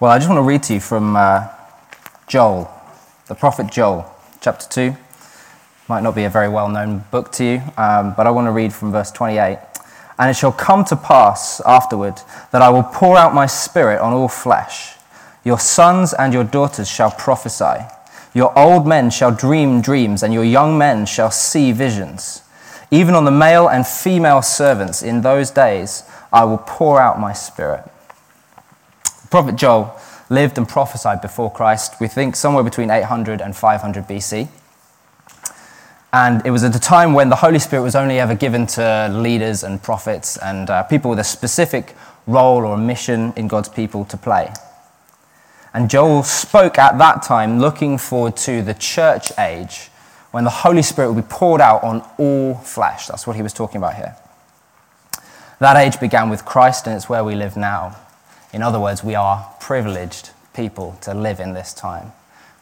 Well, I just want to read to you from uh, Joel, the prophet Joel, chapter 2. Might not be a very well known book to you, um, but I want to read from verse 28. And it shall come to pass afterward that I will pour out my spirit on all flesh. Your sons and your daughters shall prophesy. Your old men shall dream dreams, and your young men shall see visions. Even on the male and female servants in those days, I will pour out my spirit. Prophet Joel lived and prophesied before Christ, we think somewhere between 800 and 500 BC. And it was at a time when the Holy Spirit was only ever given to leaders and prophets and uh, people with a specific role or mission in God's people to play. And Joel spoke at that time, looking forward to the church age when the Holy Spirit will be poured out on all flesh. That's what he was talking about here. That age began with Christ, and it's where we live now. In other words, we are privileged people to live in this time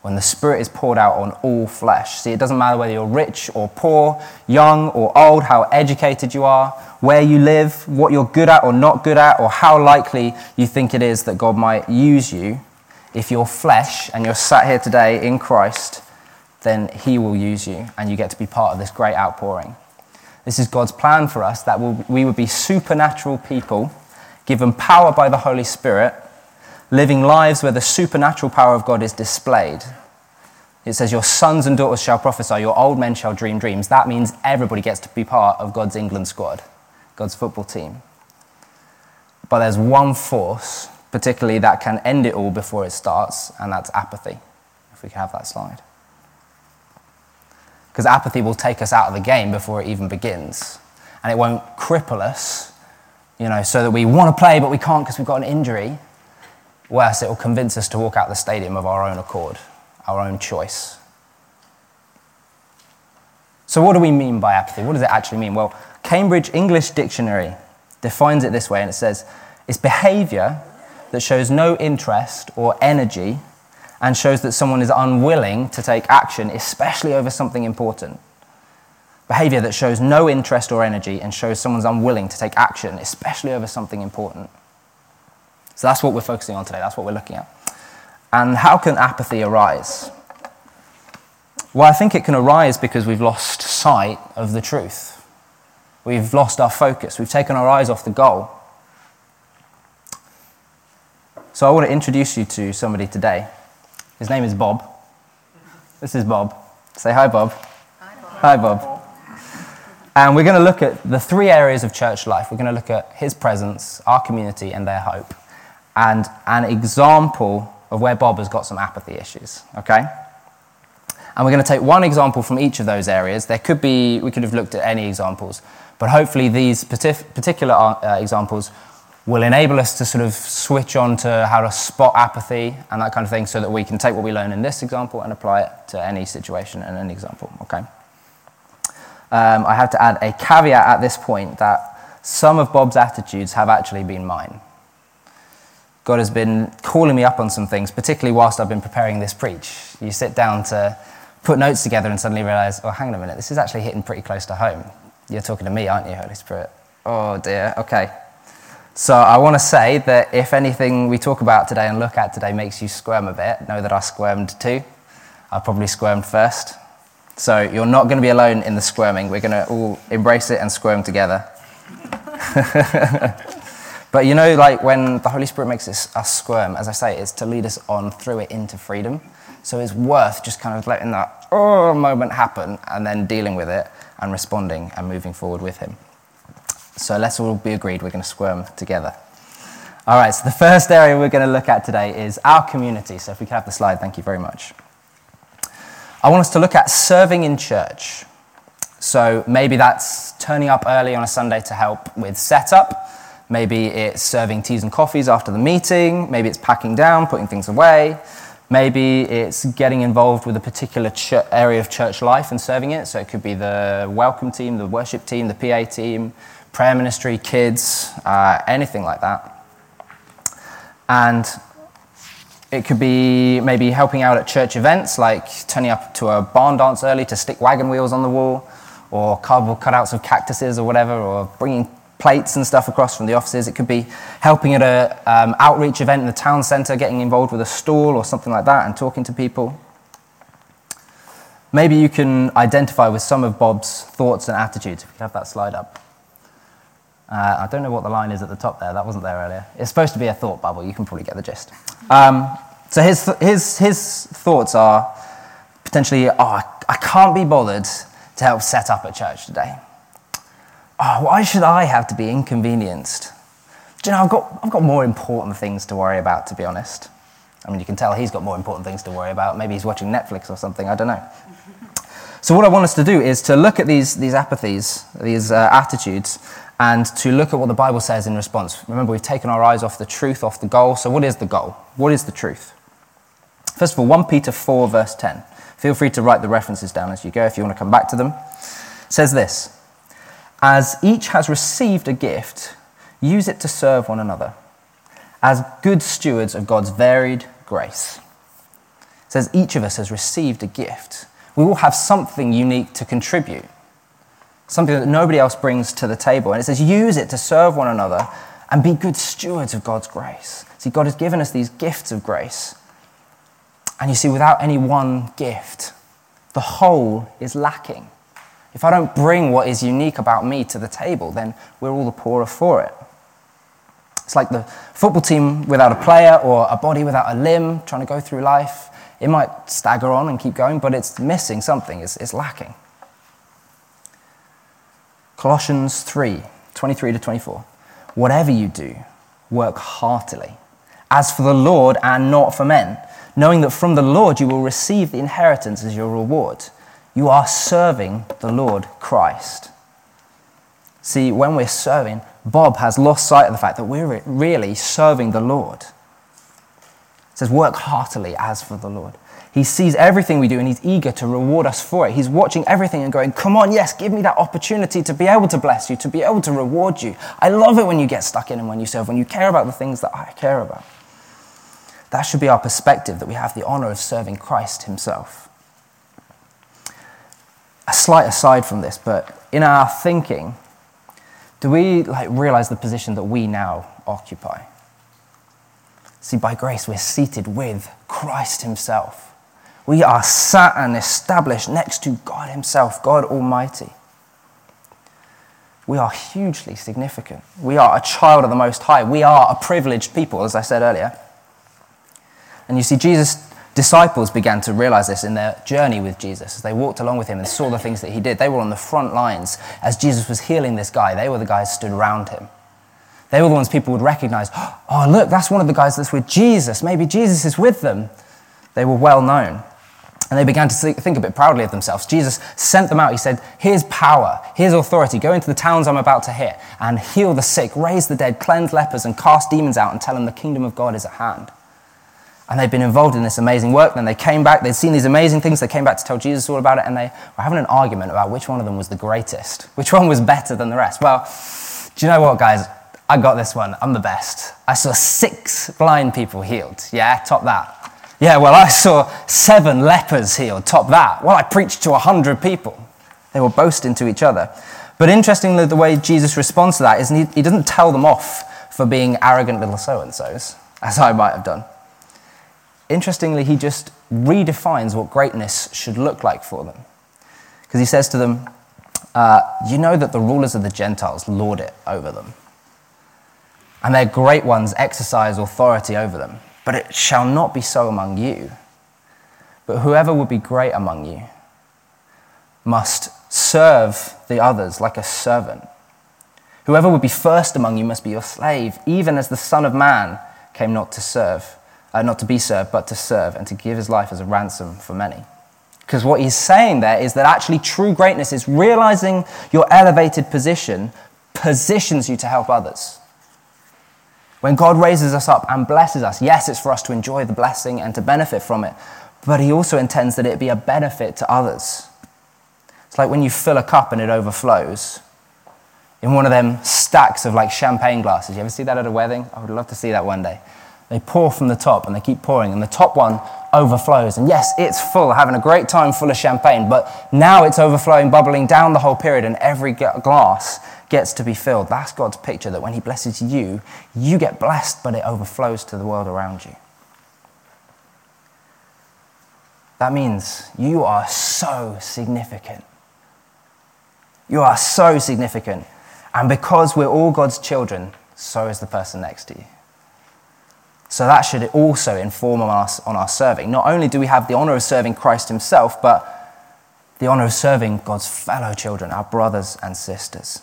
when the Spirit is poured out on all flesh. See, it doesn't matter whether you're rich or poor, young or old, how educated you are, where you live, what you're good at or not good at, or how likely you think it is that God might use you. If you're flesh and you're sat here today in Christ, then He will use you and you get to be part of this great outpouring. This is God's plan for us that we would be supernatural people, given power by the Holy Spirit living lives where the supernatural power of God is displayed. It says, Your sons and daughters shall prophesy, your old men shall dream dreams. That means everybody gets to be part of God's England squad, God's football team. But there's one force, particularly that can end it all before it starts, and that's apathy. If we could have that slide. Because apathy will take us out of the game before it even begins. And it won't cripple us, you know, so that we want to play but we can't because we've got an injury Worse, it will convince us to walk out the stadium of our own accord, our own choice. So, what do we mean by apathy? What does it actually mean? Well, Cambridge English Dictionary defines it this way, and it says it's behavior that shows no interest or energy and shows that someone is unwilling to take action, especially over something important. Behavior that shows no interest or energy and shows someone's unwilling to take action, especially over something important. So that's what we're focusing on today, that's what we're looking at. And how can apathy arise? Well, I think it can arise because we've lost sight of the truth. We've lost our focus. We've taken our eyes off the goal. So I want to introduce you to somebody today. His name is Bob. This is Bob. Say hi, Bob. Hi, Bob. Hi, Bob. And we're going to look at the three areas of church life. We're going to look at his presence, our community, and their hope and an example of where Bob has got some apathy issues, okay? And we're going to take one example from each of those areas. There could be, we could have looked at any examples, but hopefully these particular uh, examples will enable us to sort of switch on to how to spot apathy and that kind of thing so that we can take what we learn in this example and apply it to any situation and any example, okay? Um, I have to add a caveat at this point that some of Bob's attitudes have actually been mine. God has been calling me up on some things, particularly whilst I've been preparing this preach. You sit down to put notes together and suddenly realize, oh, hang on a minute, this is actually hitting pretty close to home. You're talking to me, aren't you, Holy Spirit? Oh, dear, okay. So I want to say that if anything we talk about today and look at today makes you squirm a bit, know that I squirmed too. I probably squirmed first. So you're not going to be alone in the squirming. We're going to all embrace it and squirm together. But you know, like when the Holy Spirit makes us, us squirm, as I say, it's to lead us on through it into freedom. So it's worth just kind of letting that oh moment happen and then dealing with it and responding and moving forward with Him. So let's all be agreed we're going to squirm together. All right, so the first area we're going to look at today is our community. So if we could have the slide, thank you very much. I want us to look at serving in church. So maybe that's turning up early on a Sunday to help with setup. Maybe it's serving teas and coffees after the meeting. Maybe it's packing down, putting things away. Maybe it's getting involved with a particular ch- area of church life and serving it. So it could be the welcome team, the worship team, the PA team, prayer ministry, kids, uh, anything like that. And it could be maybe helping out at church events, like turning up to a barn dance early to stick wagon wheels on the wall, or cardboard cutouts of cactuses or whatever, or bringing plates and stuff across from the offices. It could be helping at an um, outreach event in the town centre, getting involved with a stall or something like that and talking to people. Maybe you can identify with some of Bob's thoughts and attitudes. If you have that slide up. Uh, I don't know what the line is at the top there. That wasn't there earlier. It's supposed to be a thought bubble. You can probably get the gist. Um, so his, his, his thoughts are potentially, oh, I can't be bothered to help set up a church today. Oh, why should I have to be inconvenienced? Do you know, I've got, I've got more important things to worry about, to be honest. I mean, you can tell he's got more important things to worry about. Maybe he's watching Netflix or something, I don't know. so, what I want us to do is to look at these, these apathies, these uh, attitudes, and to look at what the Bible says in response. Remember, we've taken our eyes off the truth, off the goal. So, what is the goal? What is the truth? First of all, 1 Peter 4, verse 10. Feel free to write the references down as you go if you want to come back to them. It says this As each has received a gift, use it to serve one another as good stewards of God's varied grace. It says each of us has received a gift. We all have something unique to contribute, something that nobody else brings to the table. And it says use it to serve one another and be good stewards of God's grace. See, God has given us these gifts of grace. And you see, without any one gift, the whole is lacking. If I don't bring what is unique about me to the table, then we're all the poorer for it. It's like the football team without a player or a body without a limb trying to go through life. It might stagger on and keep going, but it's missing something, it's, it's lacking. Colossians 3 23 to 24. Whatever you do, work heartily, as for the Lord and not for men, knowing that from the Lord you will receive the inheritance as your reward. You are serving the Lord Christ. See, when we're serving, Bob has lost sight of the fact that we're really serving the Lord. It says, work heartily as for the Lord. He sees everything we do and he's eager to reward us for it. He's watching everything and going, Come on, yes, give me that opportunity to be able to bless you, to be able to reward you. I love it when you get stuck in and when you serve, when you care about the things that I care about. That should be our perspective that we have the honor of serving Christ himself. A slight aside from this, but in our thinking, do we like realize the position that we now occupy? See, by grace, we're seated with Christ Himself. We are sat and established next to God Himself, God Almighty. We are hugely significant. We are a child of the Most High. We are a privileged people, as I said earlier. And you see, Jesus disciples began to realize this in their journey with Jesus. As they walked along with him and saw the things that he did, they were on the front lines. As Jesus was healing this guy, they were the guys stood around him. They were the ones people would recognize. Oh, look, that's one of the guys that's with Jesus. Maybe Jesus is with them. They were well known. And they began to think a bit proudly of themselves. Jesus sent them out. He said, Here's power, here's authority. Go into the towns I'm about to hit and heal the sick, raise the dead, cleanse lepers, and cast demons out and tell them the kingdom of God is at hand and they'd been involved in this amazing work. Then they came back, they'd seen these amazing things, they came back to tell Jesus all about it, and they were having an argument about which one of them was the greatest, which one was better than the rest. Well, do you know what, guys? I got this one. I'm the best. I saw six blind people healed. Yeah, top that. Yeah, well, I saw seven lepers healed. Top that. Well, I preached to a hundred people. They were boasting to each other. But interestingly, the way Jesus responds to that is he, he doesn't tell them off for being arrogant little so and so's, as I might have done interestingly, he just redefines what greatness should look like for them. Because he says to them, uh, You know that the rulers of the Gentiles lord it over them, and their great ones exercise authority over them. But it shall not be so among you. But whoever would be great among you must serve the others like a servant. Whoever would be first among you must be your slave, even as the Son of Man came not to serve uh, not to be served, but to serve and to give his life as a ransom for many. Because what he's saying there is that actually true greatness is realizing your elevated position positions you to help others. When God raises us up and blesses us, yes, it's for us to enjoy the blessing and to benefit from it, but he also intends that it be a benefit to others. It's like when you fill a cup and it overflows in one of them stacks of like champagne glasses. You ever see that at a wedding? I would love to see that one day. They pour from the top and they keep pouring, and the top one overflows. And yes, it's full, having a great time full of champagne, but now it's overflowing, bubbling down the whole period, and every glass gets to be filled. That's God's picture that when He blesses you, you get blessed, but it overflows to the world around you. That means you are so significant. You are so significant. And because we're all God's children, so is the person next to you. So that should also inform us on our serving. Not only do we have the honor of serving Christ Himself, but the honor of serving God's fellow children, our brothers and sisters.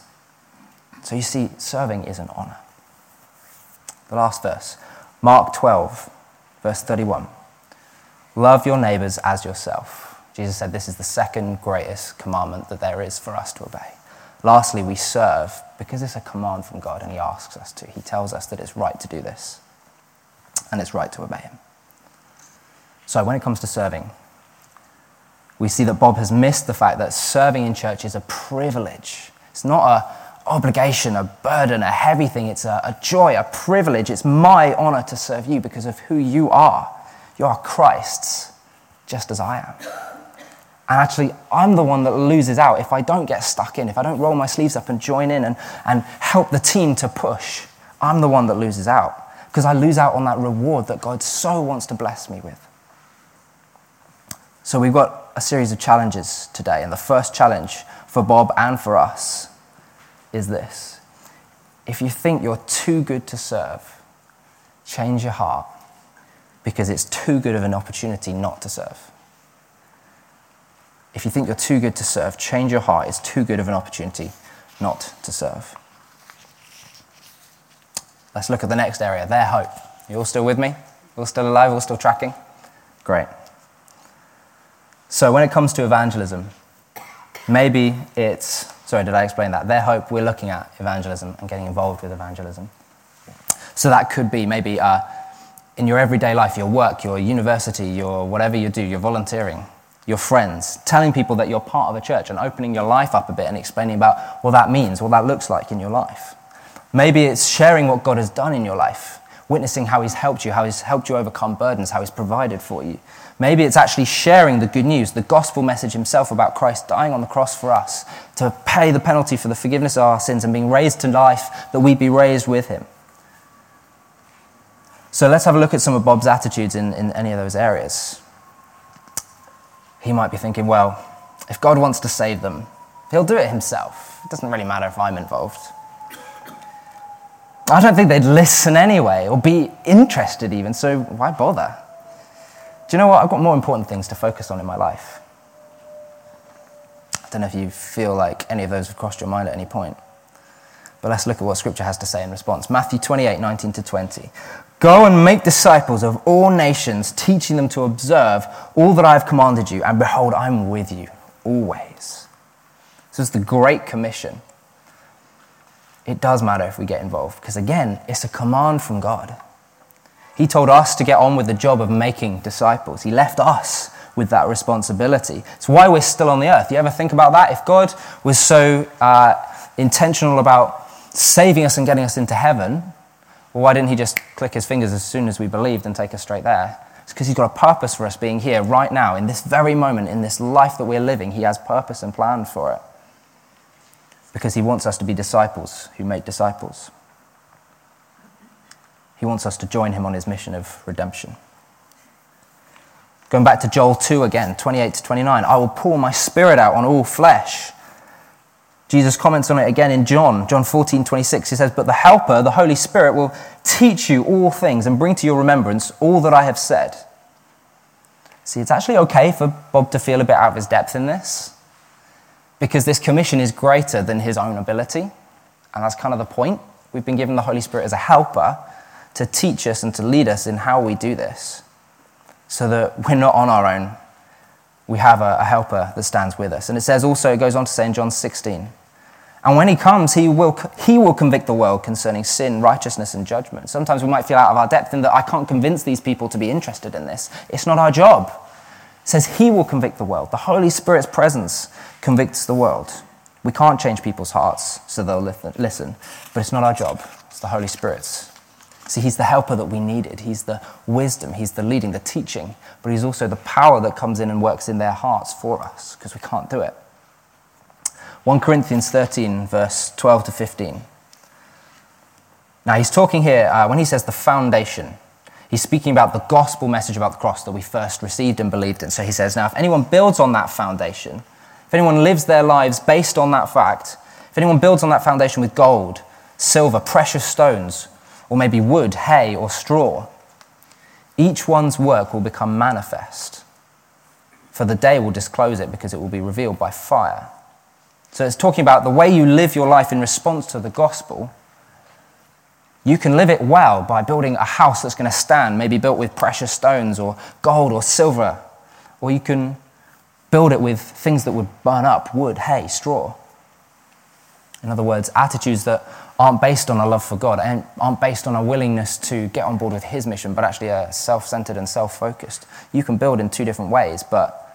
So you see, serving is an honor. The last verse, Mark 12, verse 31. Love your neighbors as yourself. Jesus said this is the second greatest commandment that there is for us to obey. Lastly, we serve because it's a command from God and He asks us to. He tells us that it's right to do this and it's right to obey Him. So, when it comes to serving, we see that Bob has missed the fact that serving in church is a privilege. It's not a obligation, a burden, a heavy thing. It's a, a joy, a privilege. It's my honor to serve you because of who you are. You are Christ's, just as I am. And actually, I'm the one that loses out if I don't get stuck in, if I don't roll my sleeves up and join in and, and help the team to push. I'm the one that loses out because I lose out on that reward that God so wants to bless me with. So, we've got a series of challenges today. And the first challenge for Bob and for us is this if you think you're too good to serve, change your heart because it's too good of an opportunity not to serve. If you think you're too good to serve, change your heart. It's too good of an opportunity not to serve. Let's look at the next area their hope. You all still with me? All still alive? All still tracking? Great. So, when it comes to evangelism, maybe it's, sorry, did I explain that? Their hope, we're looking at evangelism and getting involved with evangelism. So, that could be maybe uh, in your everyday life, your work, your university, your whatever you do, your volunteering, your friends, telling people that you're part of a church and opening your life up a bit and explaining about what that means, what that looks like in your life. Maybe it's sharing what God has done in your life, witnessing how He's helped you, how He's helped you overcome burdens, how He's provided for you. Maybe it's actually sharing the good news, the gospel message Himself about Christ dying on the cross for us to pay the penalty for the forgiveness of our sins and being raised to life that we be raised with Him. So let's have a look at some of Bob's attitudes in, in any of those areas. He might be thinking, well, if God wants to save them, he'll do it himself. It doesn't really matter if I'm involved. I don't think they'd listen anyway or be interested even, so why bother? Do you know what? I've got more important things to focus on in my life. I don't know if you feel like any of those have crossed your mind at any point. But let's look at what Scripture has to say in response. Matthew 28 19 to 20. Go and make disciples of all nations, teaching them to observe all that I have commanded you, and behold, I'm with you always. This is the Great Commission. It does matter if we get involved, because again, it's a command from God. He told us to get on with the job of making disciples. He left us with that responsibility. It's why we're still on the earth. You ever think about that? If God was so uh, intentional about saving us and getting us into heaven, well, why didn't he just click his fingers as soon as we believed and take us straight there? It's because he's got a purpose for us being here right now, in this very moment, in this life that we're living. He has purpose and plan for it. Because he wants us to be disciples who make disciples. He wants us to join him on his mission of redemption. Going back to Joel 2 again, 28 to 29, I will pour my spirit out on all flesh. Jesus comments on it again in John, John 14, 26. He says, But the Helper, the Holy Spirit, will teach you all things and bring to your remembrance all that I have said. See, it's actually okay for Bob to feel a bit out of his depth in this because this commission is greater than his own ability. And that's kind of the point. We've been given the Holy Spirit as a helper to teach us and to lead us in how we do this so that we're not on our own. We have a, a helper that stands with us. And it says also, it goes on to say in John 16, and when he comes, he will, he will convict the world concerning sin, righteousness, and judgment. Sometimes we might feel out of our depth in that I can't convince these people to be interested in this. It's not our job. It says he will convict the world. The Holy Spirit's presence convicts the world. We can't change people's hearts so they'll listen, but it's not our job. It's the Holy Spirit's. See, he's the helper that we needed. He's the wisdom, he's the leading, the teaching, but he's also the power that comes in and works in their hearts for us because we can't do it. 1 Corinthians 13, verse 12 to 15. Now, he's talking here, uh, when he says the foundation, he's speaking about the gospel message about the cross that we first received and believed in. So he says, now, if anyone builds on that foundation, if anyone lives their lives based on that fact, if anyone builds on that foundation with gold, silver, precious stones, or maybe wood, hay, or straw, each one's work will become manifest. For the day will disclose it because it will be revealed by fire. So it's talking about the way you live your life in response to the gospel you can live it well by building a house that's going to stand, maybe built with precious stones or gold or silver. Or you can build it with things that would burn up wood, hay, straw. In other words, attitudes that aren't based on a love for God and aren't based on a willingness to get on board with His mission, but actually are self centered and self focused. You can build in two different ways, but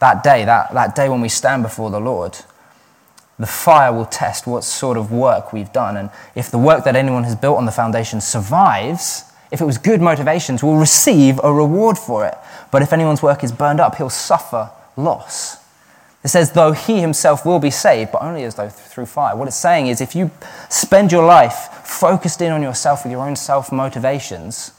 that day, that, that day when we stand before the Lord, the fire will test what sort of work we've done. And if the work that anyone has built on the foundation survives, if it was good motivations, we'll receive a reward for it. But if anyone's work is burned up, he'll suffer loss. It says, though he himself will be saved, but only as though through fire. What it's saying is, if you spend your life focused in on yourself with your own self motivations,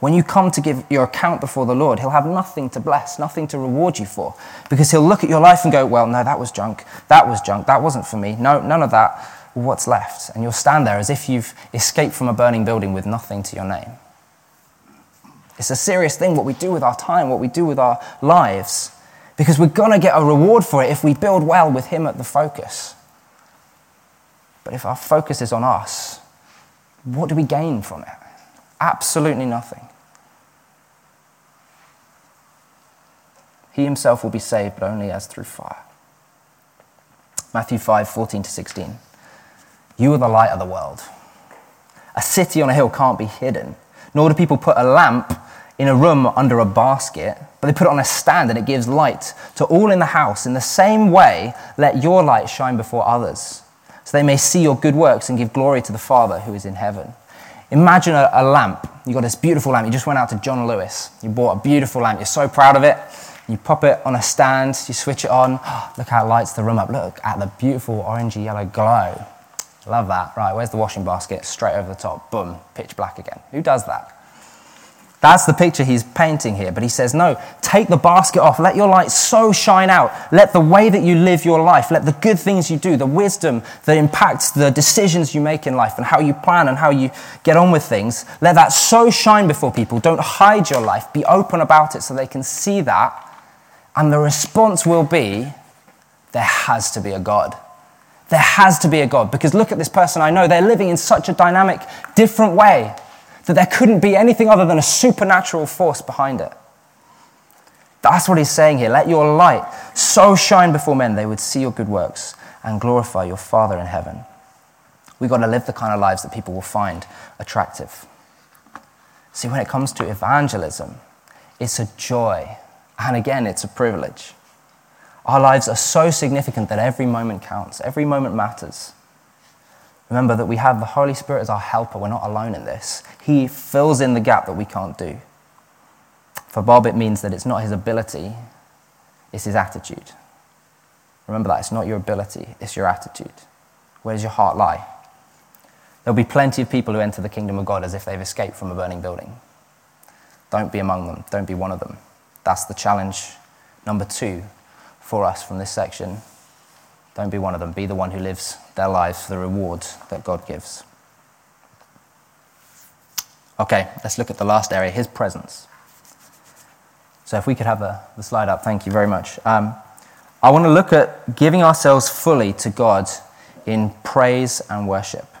when you come to give your account before the Lord, He'll have nothing to bless, nothing to reward you for. Because He'll look at your life and go, Well, no, that was junk. That was junk. That wasn't for me. No, none of that. What's left? And you'll stand there as if you've escaped from a burning building with nothing to your name. It's a serious thing what we do with our time, what we do with our lives, because we're going to get a reward for it if we build well with Him at the focus. But if our focus is on us, what do we gain from it? Absolutely nothing. He himself will be saved, but only as through fire. Matthew 5 14 to 16. You are the light of the world. A city on a hill can't be hidden, nor do people put a lamp in a room under a basket, but they put it on a stand and it gives light to all in the house. In the same way, let your light shine before others, so they may see your good works and give glory to the Father who is in heaven. Imagine a, a lamp. You got this beautiful lamp. You just went out to John Lewis. You bought a beautiful lamp. You're so proud of it. You pop it on a stand, you switch it on. look how it lights the room up. Look at the beautiful orangey yellow glow. Love that. Right, where's the washing basket? Straight over the top. Boom, pitch black again. Who does that? That's the picture he's painting here. But he says, no, take the basket off. Let your light so shine out. Let the way that you live your life, let the good things you do, the wisdom that impacts the decisions you make in life and how you plan and how you get on with things, let that so shine before people. Don't hide your life. Be open about it so they can see that and the response will be there has to be a God. There has to be a God. Because look at this person I know. They're living in such a dynamic, different way that there couldn't be anything other than a supernatural force behind it. That's what he's saying here. Let your light so shine before men they would see your good works and glorify your Father in heaven. We've got to live the kind of lives that people will find attractive. See, when it comes to evangelism, it's a joy and again, it's a privilege. Our lives are so significant that every moment counts, every moment matters. Remember that we have the Holy Spirit as our helper. We're not alone in this. He fills in the gap that we can't do. For Bob, it means that it's not his ability, it's his attitude. Remember that. It's not your ability, it's your attitude. Where does your heart lie? There'll be plenty of people who enter the kingdom of God as if they've escaped from a burning building. Don't be among them, don't be one of them. That's the challenge number two for us from this section. Don't be one of them. Be the one who lives their lives for the reward that God gives. Okay, let's look at the last area his presence. So, if we could have a, the slide up, thank you very much. Um, I want to look at giving ourselves fully to God in praise and worship.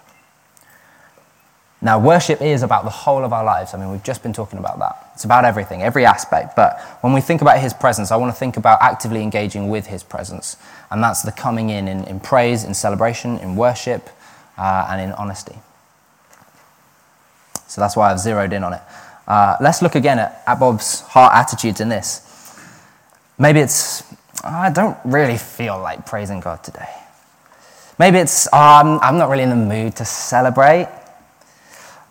Now, worship is about the whole of our lives. I mean, we've just been talking about that. It's about everything, every aspect. But when we think about His presence, I want to think about actively engaging with His presence. And that's the coming in in, in praise, in celebration, in worship, uh, and in honesty. So that's why I've zeroed in on it. Uh, let's look again at, at Bob's heart attitudes in this. Maybe it's, I don't really feel like praising God today. Maybe it's, um, I'm not really in the mood to celebrate.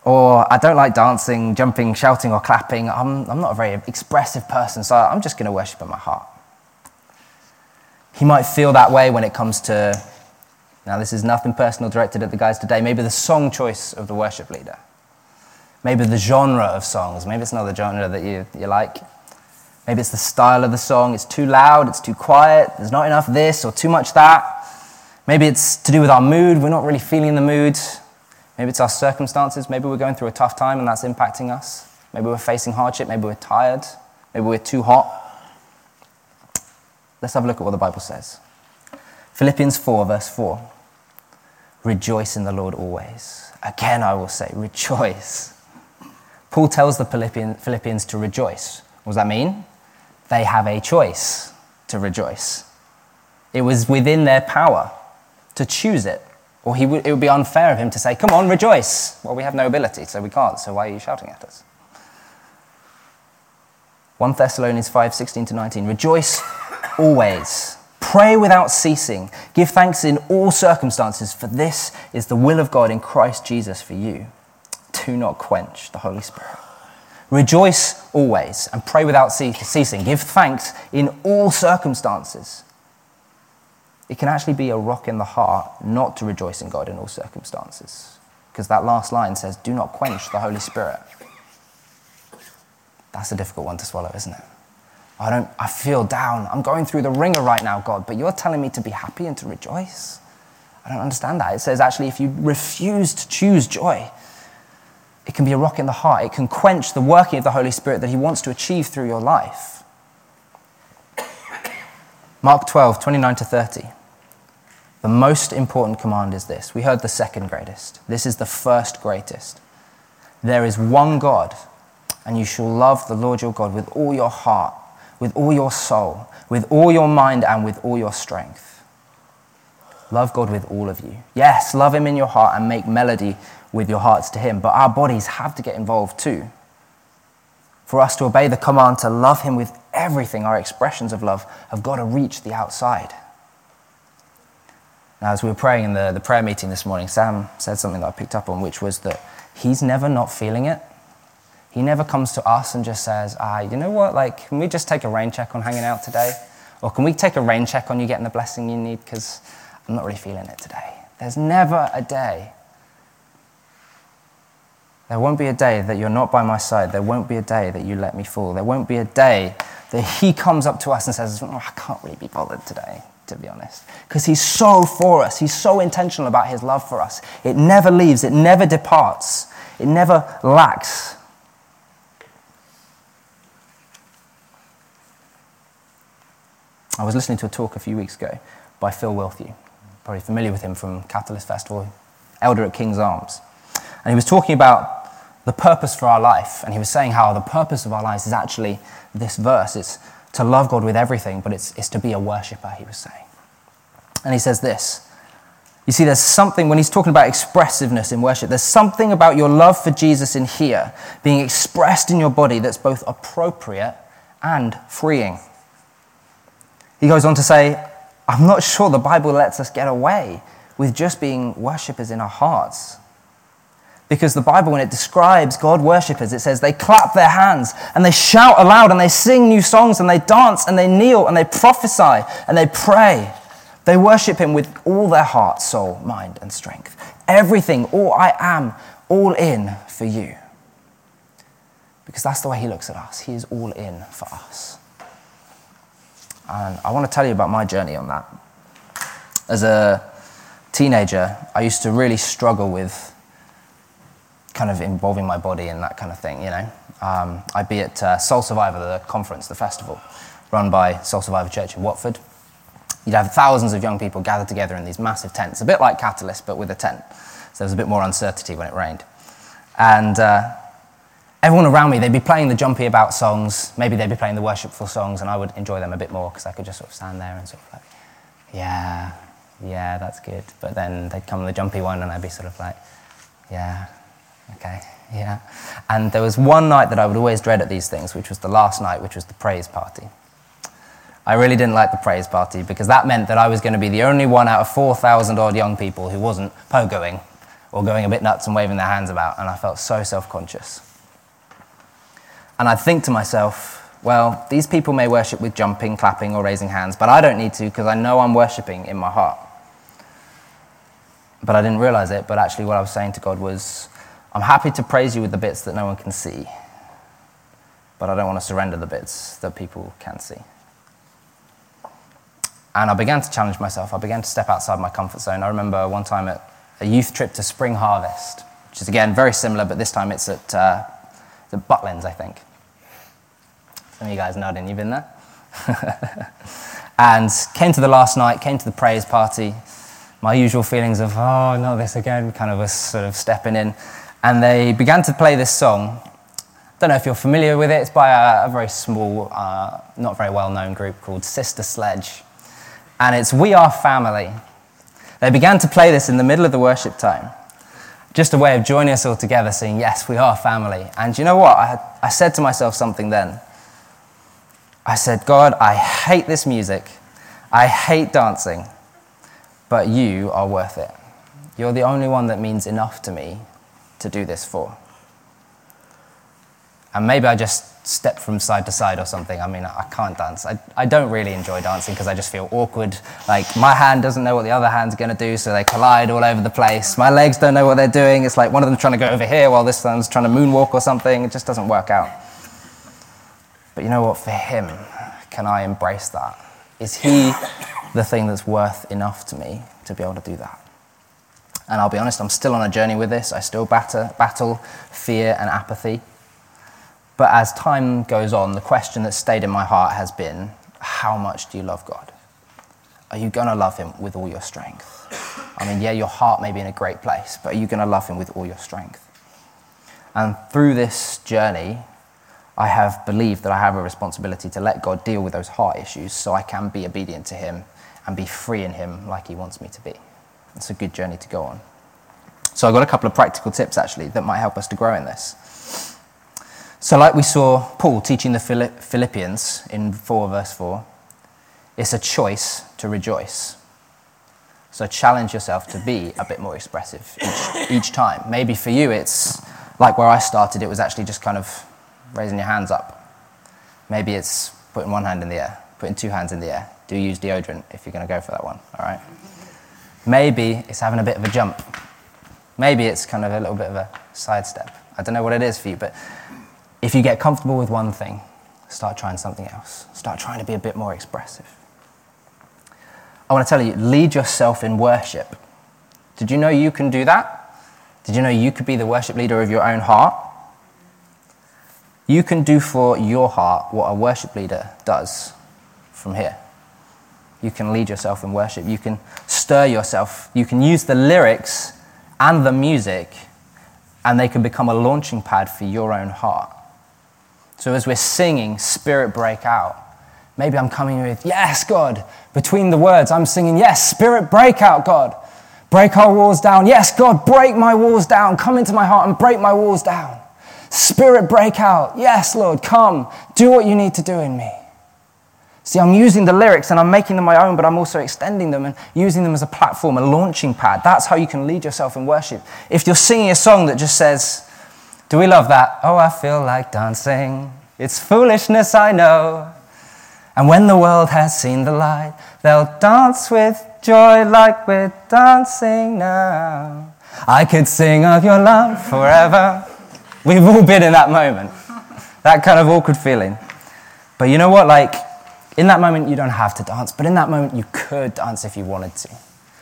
Or I don't like dancing, jumping, shouting, or clapping. I'm, I'm not a very expressive person, so I'm just going to worship in my heart. He might feel that way when it comes to, now this is nothing personal directed at the guys today, maybe the song choice of the worship leader. Maybe the genre of songs. Maybe it's not the genre that you, you like. Maybe it's the style of the song. It's too loud, it's too quiet, there's not enough this or too much that. Maybe it's to do with our mood, we're not really feeling the mood. Maybe it's our circumstances. Maybe we're going through a tough time and that's impacting us. Maybe we're facing hardship. Maybe we're tired. Maybe we're too hot. Let's have a look at what the Bible says. Philippians 4, verse 4. Rejoice in the Lord always. Again, I will say, rejoice. Paul tells the Philippians to rejoice. What does that mean? They have a choice to rejoice. It was within their power to choose it, or he would, it would be unfair of him to say, Come on, rejoice. Well, we have no ability, so we can't, so why are you shouting at us? 1 Thessalonians 5 16 to 19. Rejoice always. Pray without ceasing. Give thanks in all circumstances, for this is the will of God in Christ Jesus for you. Do not quench the Holy Spirit. Rejoice always and pray without ceasing. Give thanks in all circumstances. It can actually be a rock in the heart not to rejoice in God in all circumstances. Because that last line says, Do not quench the Holy Spirit. That's a difficult one to swallow, isn't it? I don't I feel down. I'm going through the wringer right now, God, but you're telling me to be happy and to rejoice? I don't understand that. It says actually if you refuse to choose joy, it can be a rock in the heart. It can quench the working of the Holy Spirit that He wants to achieve through your life. Mark 12, 29 to 30. The most important command is this. We heard the second greatest. This is the first greatest. There is one God and you shall love the Lord your God with all your heart, with all your soul, with all your mind, and with all your strength. Love God with all of you. Yes, love Him in your heart and make melody with your hearts to Him, but our bodies have to get involved too. For us to obey the command to love Him with everything, our expressions of love have got to reach the outside. Now, as we were praying in the, the prayer meeting this morning, Sam said something that I picked up on, which was that he's never not feeling it. He never comes to us and just says, ah, you know what, like, can we just take a rain check on hanging out today? Or can we take a rain check on you getting the blessing you need? Because I'm not really feeling it today. There's never a day. There won't be a day that you're not by my side. There won't be a day that you let me fall. There won't be a day that he comes up to us and says, oh, I can't really be bothered today, to be honest. Because he's so for us. He's so intentional about his love for us. It never leaves, it never departs, it never lacks. I was listening to a talk a few weeks ago by Phil Wilthew, probably familiar with him from Catalyst Festival, elder at King's Arms. And he was talking about the purpose for our life, and he was saying how the purpose of our lives is actually this verse. It's to love God with everything, but it's, it's to be a worshiper, he was saying. And he says this. You see, there's something, when he's talking about expressiveness in worship, there's something about your love for Jesus in here being expressed in your body that's both appropriate and freeing. He goes on to say, I'm not sure the Bible lets us get away with just being worshippers in our hearts. Because the Bible, when it describes God worshippers, it says they clap their hands and they shout aloud and they sing new songs and they dance and they kneel and they prophesy and they pray. They worship Him with all their heart, soul, mind, and strength. Everything, all I am, all in for you. Because that's the way He looks at us. He is all in for us. And I want to tell you about my journey on that. As a teenager, I used to really struggle with kind of involving my body in that kind of thing, you know. Um, I'd be at uh, Soul Survivor, the conference, the festival, run by Soul Survivor Church in Watford. You'd have thousands of young people gathered together in these massive tents, a bit like Catalyst, but with a tent. So there was a bit more uncertainty when it rained. And uh, everyone around me, they'd be playing the jumpy about songs. Maybe they'd be playing the worshipful songs, and I would enjoy them a bit more because I could just sort of stand there and sort of like, yeah, yeah, that's good. But then they'd come the jumpy one, and I'd be sort of like, yeah, okay, yeah. And there was one night that I would always dread at these things, which was the last night, which was the praise party. I really didn't like the praise party because that meant that I was going to be the only one out of 4,000 odd young people who wasn't pogoing or going a bit nuts and waving their hands about, and I felt so self conscious. And I'd think to myself, well, these people may worship with jumping, clapping, or raising hands, but I don't need to because I know I'm worshiping in my heart. But I didn't realize it, but actually, what I was saying to God was, I'm happy to praise you with the bits that no one can see, but I don't want to surrender the bits that people can see. And I began to challenge myself. I began to step outside my comfort zone. I remember one time at a youth trip to Spring Harvest, which is again very similar, but this time it's at, uh, Butlins, I think. Some of you guys nodding, you've been there? and came to the last night, came to the praise party. My usual feelings of, oh, not this again, kind of was sort of stepping in. And they began to play this song. Don't know if you're familiar with it. It's by a, a very small, uh, not very well known group called Sister Sledge. And it's We Are Family. They began to play this in the middle of the worship time. Just a way of joining us all together, saying, Yes, we are family. And you know what? I, I said to myself something then. I said, God, I hate this music. I hate dancing, but you are worth it. You're the only one that means enough to me to do this for. And maybe I just step from side to side or something. I mean, I can't dance. I, I don't really enjoy dancing because I just feel awkward. Like, my hand doesn't know what the other hand's going to do, so they collide all over the place. My legs don't know what they're doing. It's like one of them trying to go over here while this one's trying to moonwalk or something. It just doesn't work out. But you know what? For him, can I embrace that? Is he the thing that's worth enough to me to be able to do that? And I'll be honest, I'm still on a journey with this. I still batter, battle fear and apathy. But as time goes on, the question that stayed in my heart has been how much do you love God? Are you going to love Him with all your strength? I mean, yeah, your heart may be in a great place, but are you going to love Him with all your strength? And through this journey, I have believed that I have a responsibility to let God deal with those heart issues so I can be obedient to Him and be free in Him like He wants me to be. It's a good journey to go on. So I've got a couple of practical tips actually that might help us to grow in this. So, like we saw Paul teaching the Philippians in 4 verse 4, it's a choice to rejoice. So, challenge yourself to be a bit more expressive each, each time. Maybe for you, it's like where I started, it was actually just kind of raising your hands up. Maybe it's putting one hand in the air, putting two hands in the air. Do use deodorant if you're going to go for that one, all right? Maybe it's having a bit of a jump. Maybe it's kind of a little bit of a sidestep. I don't know what it is for you, but if you get comfortable with one thing, start trying something else. Start trying to be a bit more expressive. I want to tell you, lead yourself in worship. Did you know you can do that? Did you know you could be the worship leader of your own heart? You can do for your heart what a worship leader does from here. You can lead yourself in worship. You can stir yourself. You can use the lyrics and the music, and they can become a launching pad for your own heart. So as we're singing, Spirit break out. Maybe I'm coming with, Yes, God. Between the words, I'm singing, Yes, Spirit break out, God. Break our walls down. Yes, God, break my walls down. Come into my heart and break my walls down. Spirit break out. Yes, Lord, come. Do what you need to do in me. See, I'm using the lyrics and I'm making them my own, but I'm also extending them and using them as a platform, a launching pad. That's how you can lead yourself in worship. If you're singing a song that just says, Do we love that? Oh, I feel like dancing. It's foolishness, I know. And when the world has seen the light, they'll dance with joy like we're dancing now. I could sing of your love forever. We've all been in that moment, that kind of awkward feeling. But you know what? Like, in that moment, you don't have to dance, but in that moment, you could dance if you wanted to.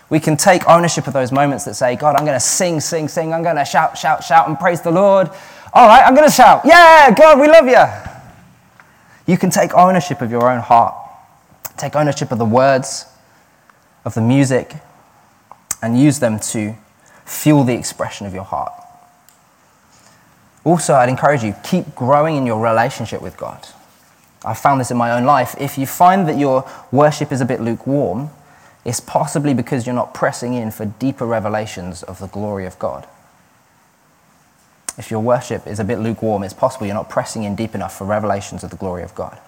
We can take ownership of those moments that say, God, I'm going to sing, sing, sing. I'm going to shout, shout, shout, and praise the Lord. All right, I'm going to shout, Yeah, God, we love you. You can take ownership of your own heart, take ownership of the words, of the music, and use them to fuel the expression of your heart. Also, I'd encourage you, keep growing in your relationship with God. I found this in my own life. If you find that your worship is a bit lukewarm, it's possibly because you're not pressing in for deeper revelations of the glory of God. If your worship is a bit lukewarm, it's possible you're not pressing in deep enough for revelations of the glory of God.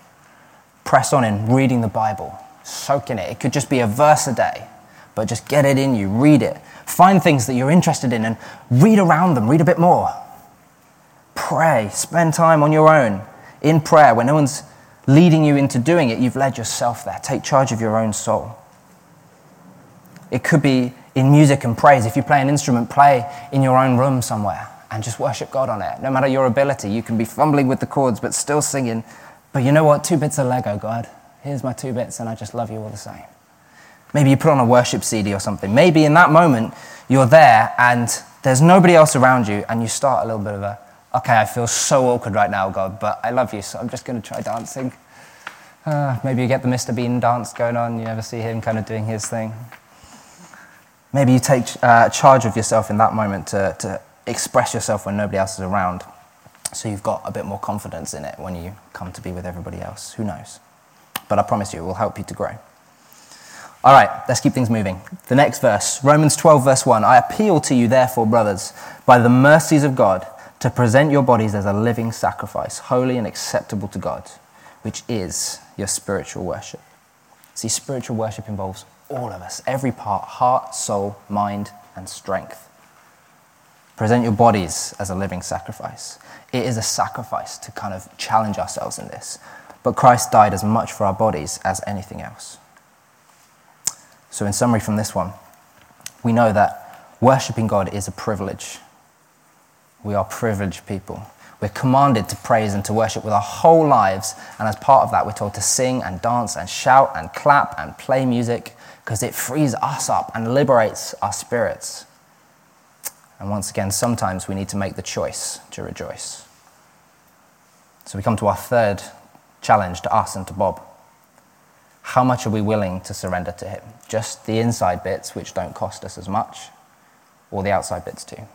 Press on in reading the Bible, soak in it. It could just be a verse a day, but just get it in you, read it. Find things that you're interested in and read around them, read a bit more. Pray, spend time on your own in prayer when no one's leading you into doing it, you've led yourself there. Take charge of your own soul. It could be in music and praise. If you play an instrument, play in your own room somewhere and just worship God on it. No matter your ability, you can be fumbling with the chords but still singing. But you know what? Two bits of Lego, God. Here's my two bits, and I just love you all the same. Maybe you put on a worship CD or something. Maybe in that moment, you're there and there's nobody else around you, and you start a little bit of a, okay, I feel so awkward right now, God, but I love you, so I'm just going to try dancing. Uh, maybe you get the Mr. Bean dance going on, you never see him kind of doing his thing. Maybe you take uh, charge of yourself in that moment to, to express yourself when nobody else is around. So you've got a bit more confidence in it when you come to be with everybody else. Who knows? But I promise you, it will help you to grow. All right, let's keep things moving. The next verse, Romans 12, verse 1. I appeal to you, therefore, brothers, by the mercies of God, to present your bodies as a living sacrifice, holy and acceptable to God, which is your spiritual worship. See, spiritual worship involves all of us, every part heart, soul, mind, and strength. Present your bodies as a living sacrifice. It is a sacrifice to kind of challenge ourselves in this. But Christ died as much for our bodies as anything else. So, in summary from this one, we know that worshipping God is a privilege. We are privileged people. We're commanded to praise and to worship with our whole lives, and as part of that, we're told to sing and dance and shout and clap and play music because it frees us up and liberates our spirits. And once again, sometimes we need to make the choice to rejoice. So we come to our third challenge to us and to Bob. How much are we willing to surrender to Him? Just the inside bits, which don't cost us as much, or the outside bits too?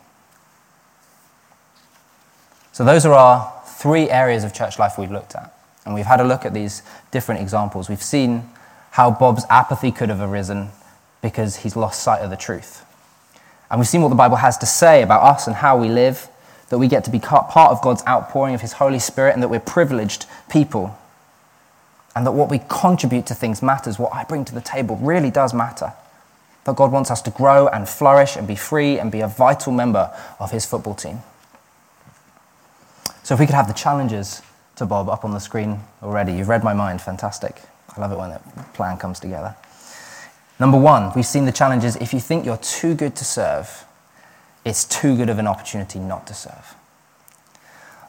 So, those are our three areas of church life we've looked at. And we've had a look at these different examples. We've seen how Bob's apathy could have arisen because he's lost sight of the truth. And we've seen what the Bible has to say about us and how we live, that we get to be part of God's outpouring of His Holy Spirit, and that we're privileged people and that what we contribute to things matters. What I bring to the table really does matter. That God wants us to grow and flourish and be free and be a vital member of His football team. So, if we could have the challenges to Bob up on the screen already. You've read my mind, fantastic. I love it when the plan comes together. Number one, we've seen the challenges. If you think you're too good to serve, it's too good of an opportunity not to serve.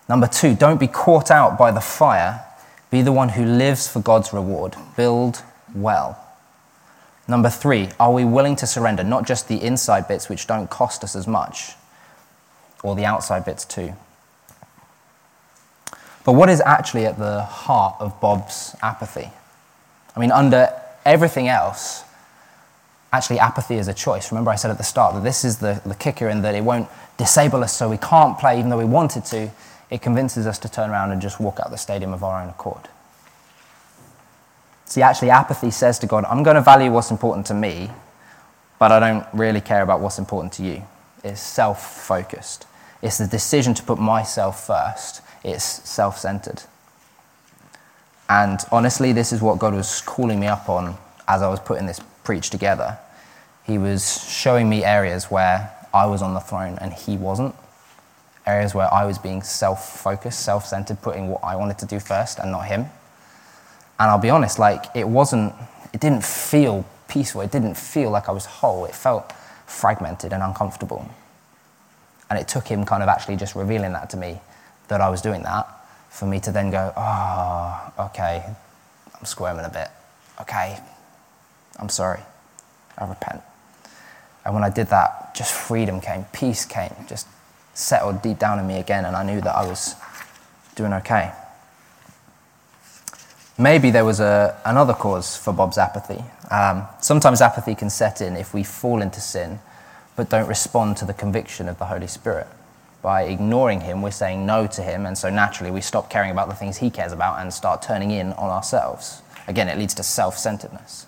Number two, don't be caught out by the fire be the one who lives for God's reward. Build well. Number three, are we willing to surrender not just the inside bits which don't cost us as much, or the outside bits too? But what is actually at the heart of Bob's apathy? I mean, under everything else, actually, apathy is a choice. Remember, I said at the start that this is the, the kicker in that it won't disable us so we can't play even though we wanted to it convinces us to turn around and just walk out the stadium of our own accord. See, actually, apathy says to God, I'm going to value what's important to me, but I don't really care about what's important to you. It's self focused. It's the decision to put myself first, it's self centered. And honestly, this is what God was calling me up on as I was putting this preach together. He was showing me areas where I was on the throne and He wasn't areas where I was being self focused, self centered, putting what I wanted to do first and not him. And I'll be honest, like, it wasn't, it didn't feel peaceful. It didn't feel like I was whole. It felt fragmented and uncomfortable. And it took him kind of actually just revealing that to me, that I was doing that, for me to then go, oh, okay, I'm squirming a bit. Okay, I'm sorry. I repent. And when I did that, just freedom came, peace came, just settled deep down in me again, and I knew that I was doing okay. Maybe there was a, another cause for Bob's apathy. Um, sometimes apathy can set in if we fall into sin but don't respond to the conviction of the Holy Spirit. By ignoring Him, we're saying no to Him, and so naturally we stop caring about the things He cares about and start turning in on ourselves. Again, it leads to self centeredness.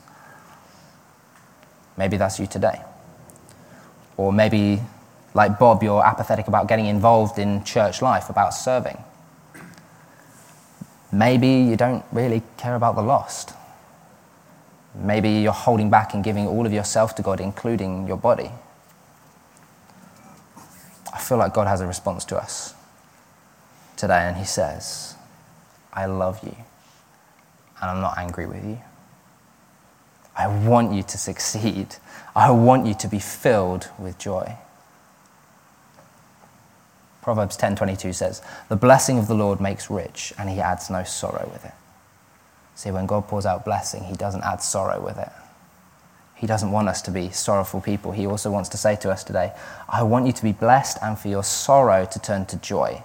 Maybe that's you today. Or maybe like Bob, you're apathetic about getting involved in church life, about serving. Maybe you don't really care about the lost. Maybe you're holding back and giving all of yourself to God, including your body. I feel like God has a response to us today, and He says, I love you. and I'm not angry with you. I want you to succeed. I want you to be filled with joy. Proverbs 10:22 says, "The blessing of the Lord makes rich, and he adds no sorrow with it." See, when God pours out blessing, he doesn't add sorrow with it. He doesn't want us to be sorrowful people. He also wants to say to us today, I want you to be blessed and for your sorrow to turn to joy,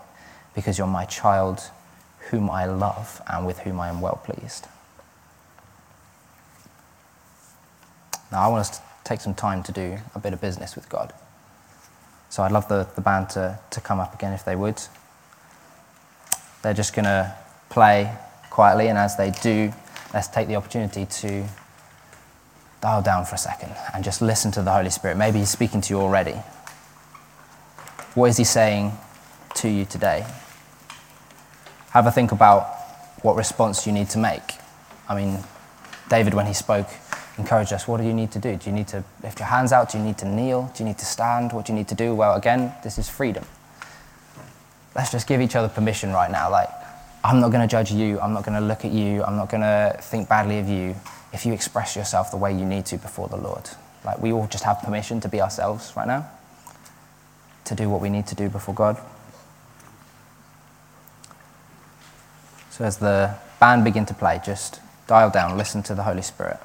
because you're my child whom I love and with whom I am well pleased. Now, I want us to take some time to do a bit of business with God. So I'd love the, the band to, to come up again if they would. They're just going to play quietly, and as they do, let's take the opportunity to dial down for a second and just listen to the Holy Spirit. Maybe He's speaking to you already. What is He saying to you today? Have a think about what response you need to make. I mean, David, when he spoke, encouraged us. What do you need to do? Do you need to lift your hands out? Do you need to kneel? Do you need to stand? What do you need to do? Well, again, this is freedom. Let's just give each other permission right now. Like, I'm not going to judge you. I'm not going to look at you. I'm not going to think badly of you if you express yourself the way you need to before the Lord. Like, we all just have permission to be ourselves right now, to do what we need to do before God. So, as the band begin to play, just dial down, listen to the Holy Spirit.